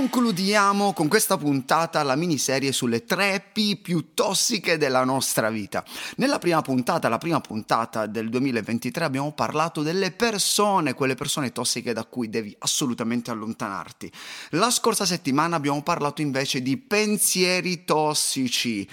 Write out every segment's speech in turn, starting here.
concludiamo con questa puntata la miniserie sulle tre P più tossiche della nostra vita. Nella prima puntata, la prima puntata del 2023, abbiamo parlato delle persone, quelle persone tossiche da cui devi assolutamente allontanarti. La scorsa settimana abbiamo parlato invece di pensieri tossici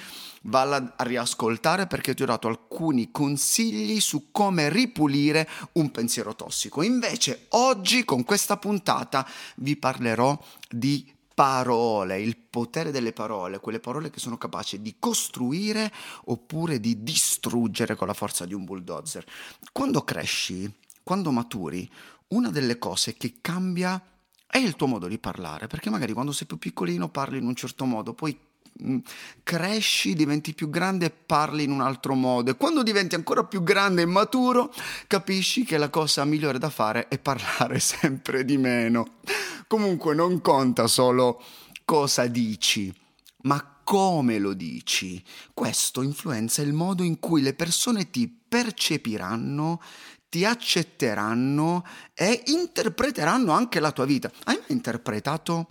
valla a riascoltare perché ti ho dato alcuni consigli su come ripulire un pensiero tossico. Invece oggi con questa puntata vi parlerò di parole, il potere delle parole, quelle parole che sono capaci di costruire oppure di distruggere con la forza di un bulldozer. Quando cresci, quando maturi, una delle cose che cambia è il tuo modo di parlare, perché magari quando sei più piccolino parli in un certo modo, poi cresci, diventi più grande e parli in un altro modo. E quando diventi ancora più grande e maturo, capisci che la cosa migliore da fare è parlare sempre di meno. Comunque non conta solo cosa dici, ma come lo dici. Questo influenza il modo in cui le persone ti percepiranno, ti accetteranno e interpreteranno anche la tua vita. Hai mai interpretato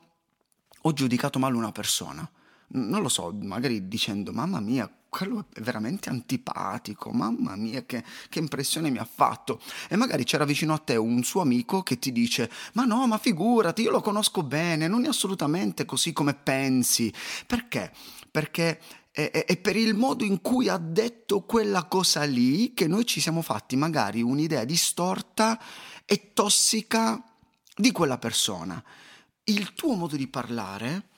o giudicato male una persona? Non lo so, magari dicendo mamma mia, quello è veramente antipatico, mamma mia che, che, impressione mi ha fatto. E magari c'era vicino a te un suo amico che ti dice, ma no, ma figurati, io lo conosco bene, non è assolutamente così come pensi. Perché? Perché è, per il modo in cui ha detto quella cosa lì che noi ci siamo fatti magari un'idea distorta e tossica di quella persona. Il tuo modo di parlare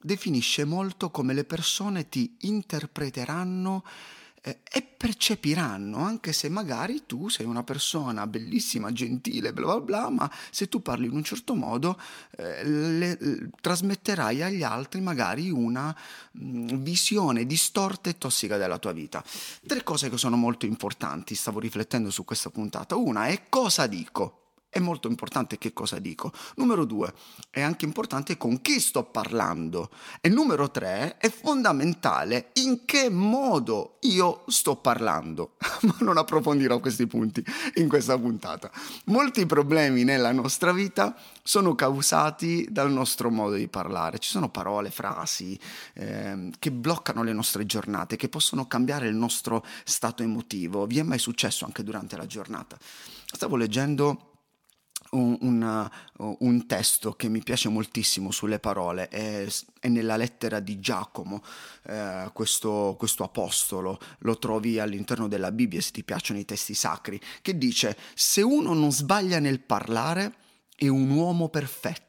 definisce molto come le persone ti interpreteranno eh, e percepiranno, anche se magari tu sei una persona bellissima, gentile, bla bla bla, ma se tu parli in un certo modo eh, le, le, trasmetterai agli altri magari una mh, mm, visione distorta e tossica della tua vita. Tre cose che sono molto importanti, stavo riflettendo su questa puntata. Una è cosa dico è molto importante che cosa dico. Numero due, è anche importante con chi sto parlando. E numero tre, è fondamentale in che modo io sto parlando. Ma non approfondirò questi punti in questa puntata. Molti problemi nella nostra vita sono causati dal nostro modo di parlare. Ci sono parole, frasi eh, che bloccano le nostre giornate, che possono cambiare il nostro stato emotivo. Vi è mai successo anche durante la giornata? Stavo leggendo un, un, un, testo che mi piace moltissimo sulle parole, è, è nella lettera di Giacomo, eh, questo, questo, apostolo, lo trovi all'interno della Bibbia se ti piacciono i testi sacri, che dice se uno non sbaglia nel parlare è un uomo perfetto,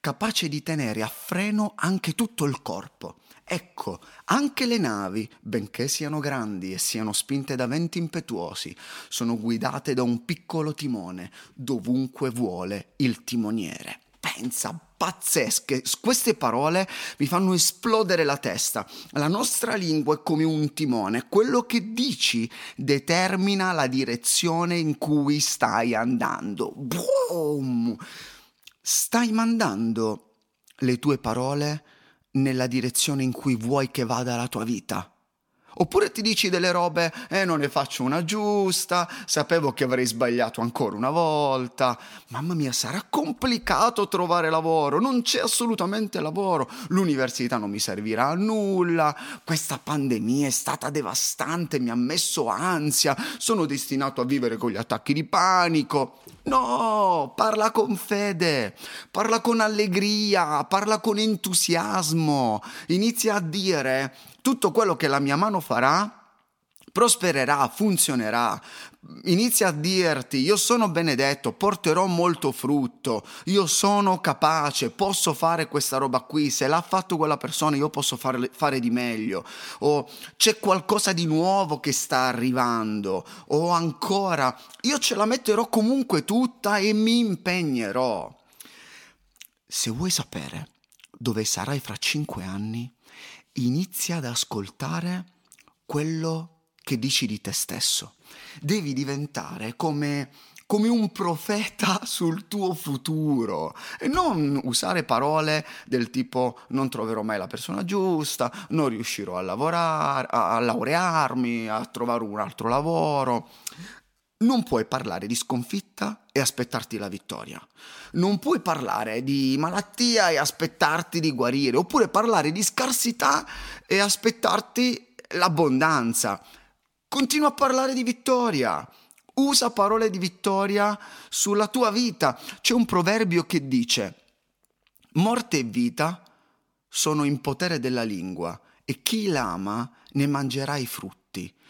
capace di tenere a freno anche tutto il corpo. Ecco, anche le navi, benché siano grandi e siano spinte da venti impetuosi, sono guidate da un piccolo timone, dovunque vuole il timoniere. Pensa, pazzesche, queste parole mi fanno esplodere la testa. La nostra lingua è come un timone, quello che dici determina la direzione in cui stai andando. Boom! Stai mandando le tue parole nella direzione in cui vuoi che vada la tua vita. Oppure ti dici delle robe, eh non ne faccio una giusta, sapevo che avrei sbagliato ancora una volta, mamma mia sarà complicato trovare lavoro, non c'è assolutamente lavoro, l'università non mi servirà a nulla, questa pandemia è stata devastante, mi ha messo ansia, sono destinato a vivere con gli attacchi di panico. No, parla con fede, parla con allegria, parla con entusiasmo, inizia a dire tutto quello che la mia mano farà prospererà, funzionerà. Inizia a dirti, io sono benedetto, porterò molto frutto, io sono capace, posso fare questa roba qui, se l'ha fatto quella persona io posso fare, fare di meglio, o c'è qualcosa di nuovo che sta arrivando, o ancora, io ce la metterò comunque tutta e mi impegnerò. Se vuoi sapere dove sarai fra cinque anni, inizia ad ascoltare quello che dici di te stesso. Devi diventare come come un profeta sul tuo futuro e non usare parole del tipo non troverò mai la persona giusta, non riuscirò a lavorare, a, laurearmi, a trovare un altro lavoro. Non puoi parlare di sconfitta e aspettarti la vittoria. Non puoi parlare di malattia e aspettarti di guarire, oppure parlare di scarsità e aspettarti l'abbondanza. Continua a parlare di vittoria. Usa parole di vittoria sulla tua vita. C'è un proverbio che dice, morte e vita sono in potere della lingua e chi l'ama ne mangerà i frutti.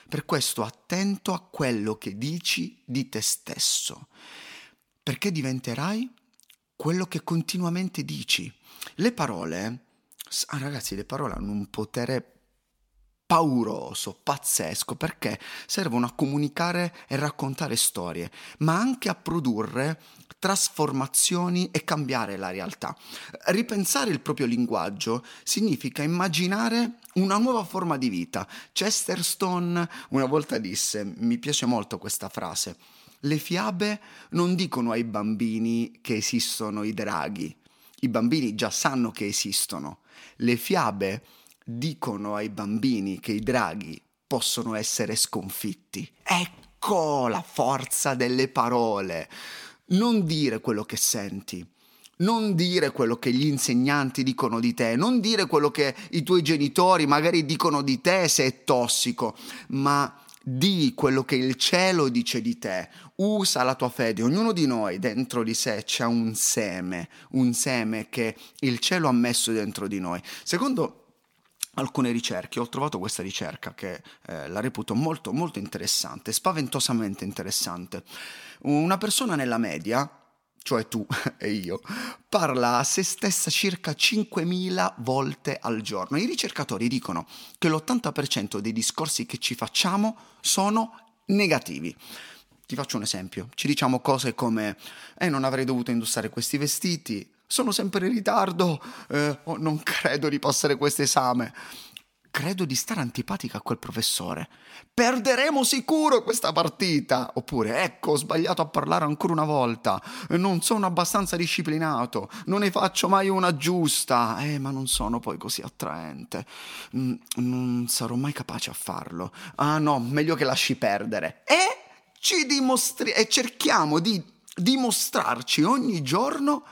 Per questo attento a quello che dici di te stesso, perché diventerai quello che continuamente dici. Le parole, ah, ragazzi, le parole hanno un potere pauroso, pazzesco, perché servono a comunicare e raccontare storie, ma anche a produrre trasformazioni e cambiare la realtà. Ripensare il proprio linguaggio significa immaginare una nuova forma di vita. Chesterton una volta disse, mi piace molto questa frase, le fiabe non dicono ai bambini che esistono i draghi, i bambini già sanno che esistono. Le fiabe dicono ai bambini che i draghi possono essere sconfitti. Ecco la forza delle parole. Non dire quello che senti. Non dire quello che gli insegnanti dicono di te, non dire quello che i tuoi genitori magari dicono di te se è tossico, ma di quello che il cielo dice di te, usa la tua fede, ognuno di noi dentro di sé c'è un seme, un seme che il cielo ha messo dentro di noi. Secondo alcune ricerche, ho trovato questa ricerca che eh, la reputo molto molto interessante, spaventosamente interessante. Una persona nella media, cioè tu e io, parla a se stessa circa 5.000 volte al giorno. I ricercatori dicono che l'80% dei discorsi che ci facciamo sono negativi. Ti faccio un esempio, ci diciamo cose come eh non avrei dovuto indossare questi vestiti, sono sempre in ritardo, eh, oh, non credo di passare questo esame. Credo di stare antipatica a quel professore. Perderemo sicuro questa partita. Oppure, ecco, ho sbagliato a parlare ancora una volta. Non sono abbastanza disciplinato. Non ne faccio mai una giusta. Eh, ma non sono poi così attraente. Mm, non sarò mai capace a farlo. Ah no, meglio che lasci perdere. E ci dimostri- e cerchiamo di dimostrarci ogni giorno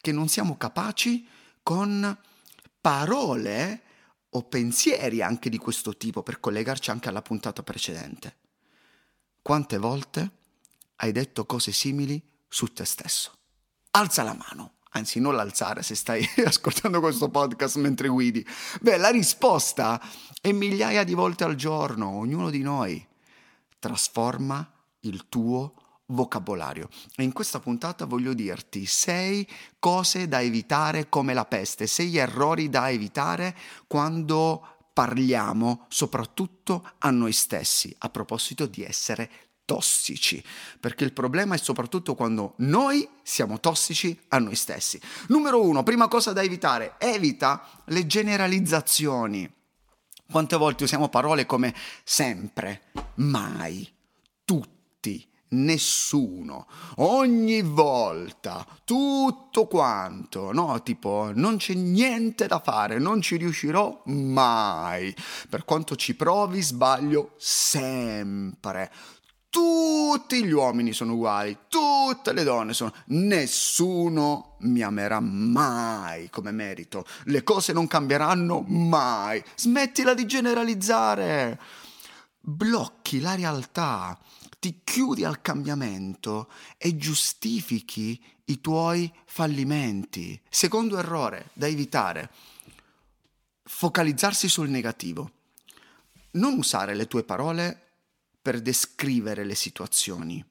che non siamo capaci con parole o pensieri anche di questo tipo per collegarci anche alla puntata precedente. Quante volte hai detto cose simili su te stesso? Alza la mano, anzi non l'alzare se stai ascoltando questo podcast mentre guidi. Beh, la risposta è migliaia di volte al giorno, ognuno di noi trasforma il tuo vocabolario. E in questa puntata voglio dirti sei cose da evitare come la peste, sei errori da evitare quando parliamo soprattutto a noi stessi, a proposito di essere tossici, perché il problema è soprattutto quando noi siamo tossici a noi stessi. Numero uno, prima cosa da evitare, evita le generalizzazioni. Quante volte usiamo parole come sempre, mai, tutti, nessuno, ogni volta, tutto quanto, no? Tipo, non c'è niente da fare, non ci riuscirò mai. Per quanto ci provi, sbaglio sempre. Tutti gli uomini sono uguali, tutte le donne sono. Nessuno mi amerà mai come merito. Le cose non cambieranno mai. Smettila di generalizzare. Blocchi la realtà ti chiudi al cambiamento e giustifichi i tuoi fallimenti. Secondo errore da evitare, focalizzarsi sul negativo. Non usare le tue parole per descrivere le situazioni.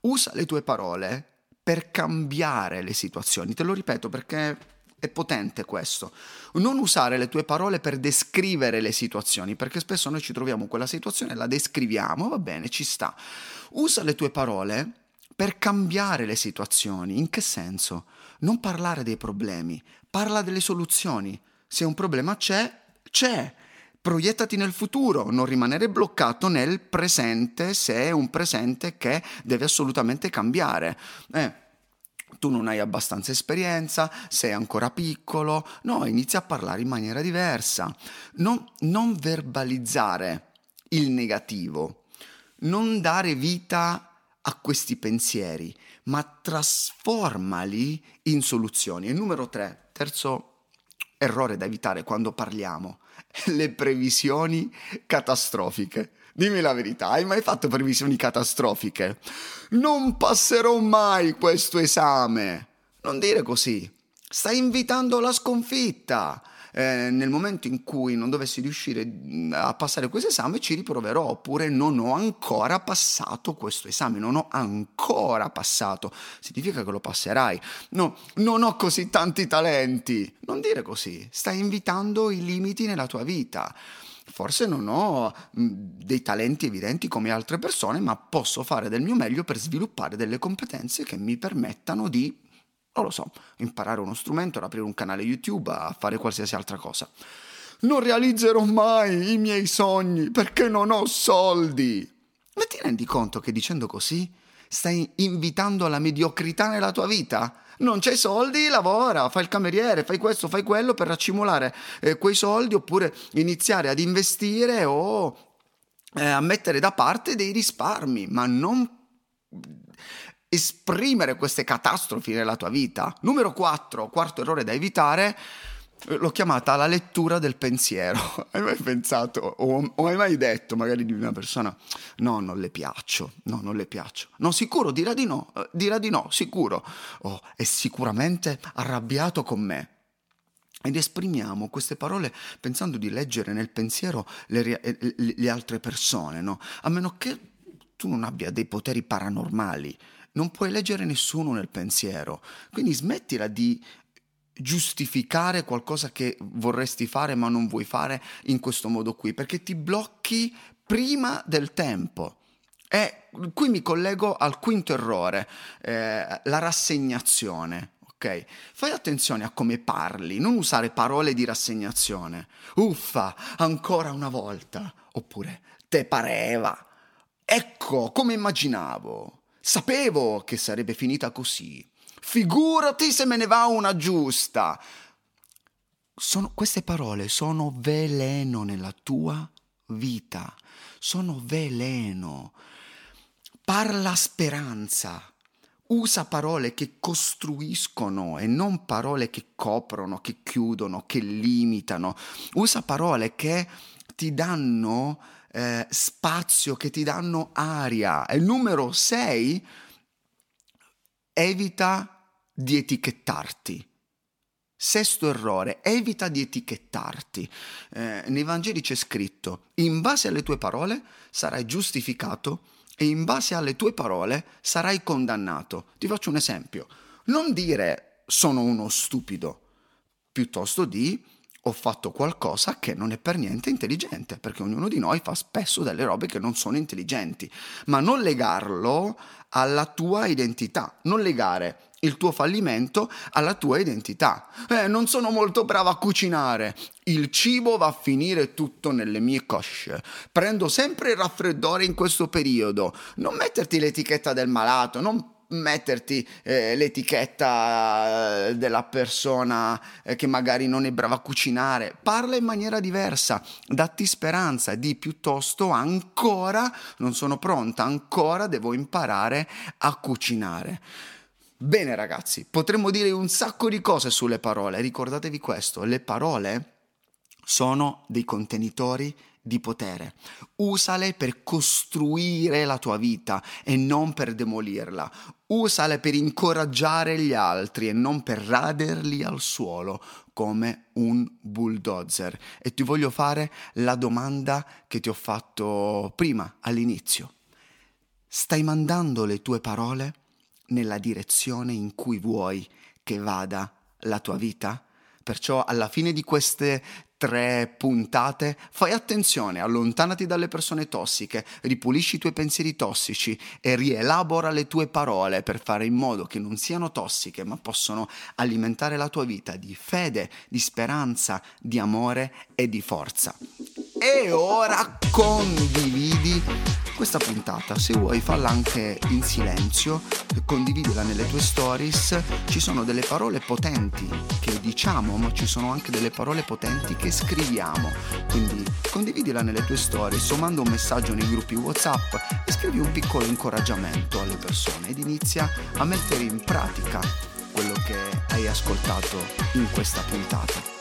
Usa le tue parole per cambiare le situazioni. Te lo ripeto perché è potente questo. Non usare le tue parole per descrivere le situazioni, perché spesso noi ci troviamo in quella situazione, la descriviamo, va bene, ci sta. Usa le tue parole per cambiare le situazioni. In che senso? Non parlare dei problemi, parla delle soluzioni. Se un problema c'è, c'è. Proiettati nel futuro, non rimanere bloccato nel presente se è un presente che deve assolutamente cambiare. Eh, tu non hai abbastanza esperienza, sei ancora piccolo, no, inizia a parlare in maniera diversa. Non, non verbalizzare il negativo, non dare vita a questi pensieri, ma trasformali in soluzioni. E numero tre, terzo errore da evitare quando parliamo, le previsioni catastrofiche. Dimmi la verità, hai mai fatto previsioni catastrofiche? Non passerò mai questo esame. Non dire così. Stai invitando la sconfitta. Eh, nel momento in cui non dovessi riuscire mm, a passare questo esame ci riproverò oppure non ho ancora passato questo esame, non ho ancora passato, significa che lo passerai. No, non ho così tanti talenti. Non dire così, stai invitando i limiti nella tua vita forse non ho dei talenti evidenti come altre persone, ma posso fare del mio meglio per sviluppare delle competenze che mi permettano di, non lo so, imparare uno strumento, ad aprire un canale YouTube, a fare qualsiasi altra cosa. Non realizzerò mai i miei sogni perché non ho soldi. Ma ti rendi conto che dicendo così stai invitando alla mediocrità nella tua vita? Non c'hai soldi, lavora, fai il cameriere, fai questo, fai quello per accumulare eh, quei soldi oppure iniziare ad investire o eh, a mettere da parte dei risparmi, ma non esprimere queste catastrofi nella tua vita. Numero 4, quarto errore da evitare, l'ho chiamata la lettura del pensiero. Hai mai pensato o, o, hai mai detto magari di una persona no, non le piaccio, no, non le piaccio. No, sicuro dirà di no, eh, dirà di no, sicuro. Oh, è sicuramente arrabbiato con me. Ed esprimiamo queste parole pensando di leggere nel pensiero le, le, le altre persone, no? A meno che tu non abbia dei poteri paranormali, non puoi leggere nessuno nel pensiero. Quindi smettila di giustificare qualcosa che vorresti fare ma non vuoi fare in questo modo qui, perché ti blocchi prima del tempo. E qui mi collego al quinto errore, eh, la rassegnazione. Ok? Fai attenzione a come parli, non usare parole di rassegnazione. Uffa, ancora una volta. Oppure, te pareva. Ecco, come immaginavo. Sapevo che sarebbe finita così. Figurati se me ne va una giusta. Sono, queste parole sono veleno nella tua vita. Sono veleno. Parla speranza. Usa parole che costruiscono e non parole che coprono, che chiudono, che limitano. Usa parole che ti danno eh, spazio, che ti danno aria. E numero 6 evita di etichettarti. Sesto errore, evita di etichettarti. Eh, nei Vangeli c'è scritto, in base alle tue parole sarai giustificato e in base alle tue parole sarai condannato. Ti faccio un esempio. Non dire sono uno stupido, piuttosto di ho fatto qualcosa che non è per niente intelligente, perché ognuno di noi fa spesso delle robe che non sono intelligenti, ma non legarlo alla tua identità, non legare il tuo fallimento alla tua identità. Eh, non sono molto brava a cucinare. Il cibo va a finire tutto nelle mie cosce. Prendo sempre il raffreddore in questo periodo. Non metterti l'etichetta del malato, non metterti eh, l'etichetta eh, della persona eh, che magari non è brava a cucinare. Parla in maniera diversa, datti speranza, di piuttosto ancora non sono pronta, ancora devo imparare a cucinare. Bene ragazzi, potremmo dire un sacco di cose sulle parole, ricordatevi questo, le parole sono dei contenitori di potere. Usale per costruire la tua vita e non per demolirla. Usale per incoraggiare gli altri e non per raderli al suolo come un bulldozer. E ti voglio fare la domanda che ti ho fatto prima, all'inizio. Stai mandando le tue parole? nella direzione in cui vuoi che vada la tua vita? Perciò alla fine di queste tre puntate fai attenzione, allontanati dalle persone tossiche, ripulisci i tuoi pensieri tossici e rielabora le tue parole per fare in modo che non siano tossiche ma possono alimentare la tua vita di fede, di speranza, di amore e di forza. E ora condividi questa puntata. Se vuoi falla anche in silenzio, condividila nelle tue stories. Ci sono delle parole potenti che diciamo, ma ci sono anche delle parole potenti che scriviamo. Quindi condividila nelle tue stories o manda un messaggio nei gruppi WhatsApp e scrivi un piccolo incoraggiamento alle persone ed inizia a mettere in pratica quello che hai ascoltato in questa puntata.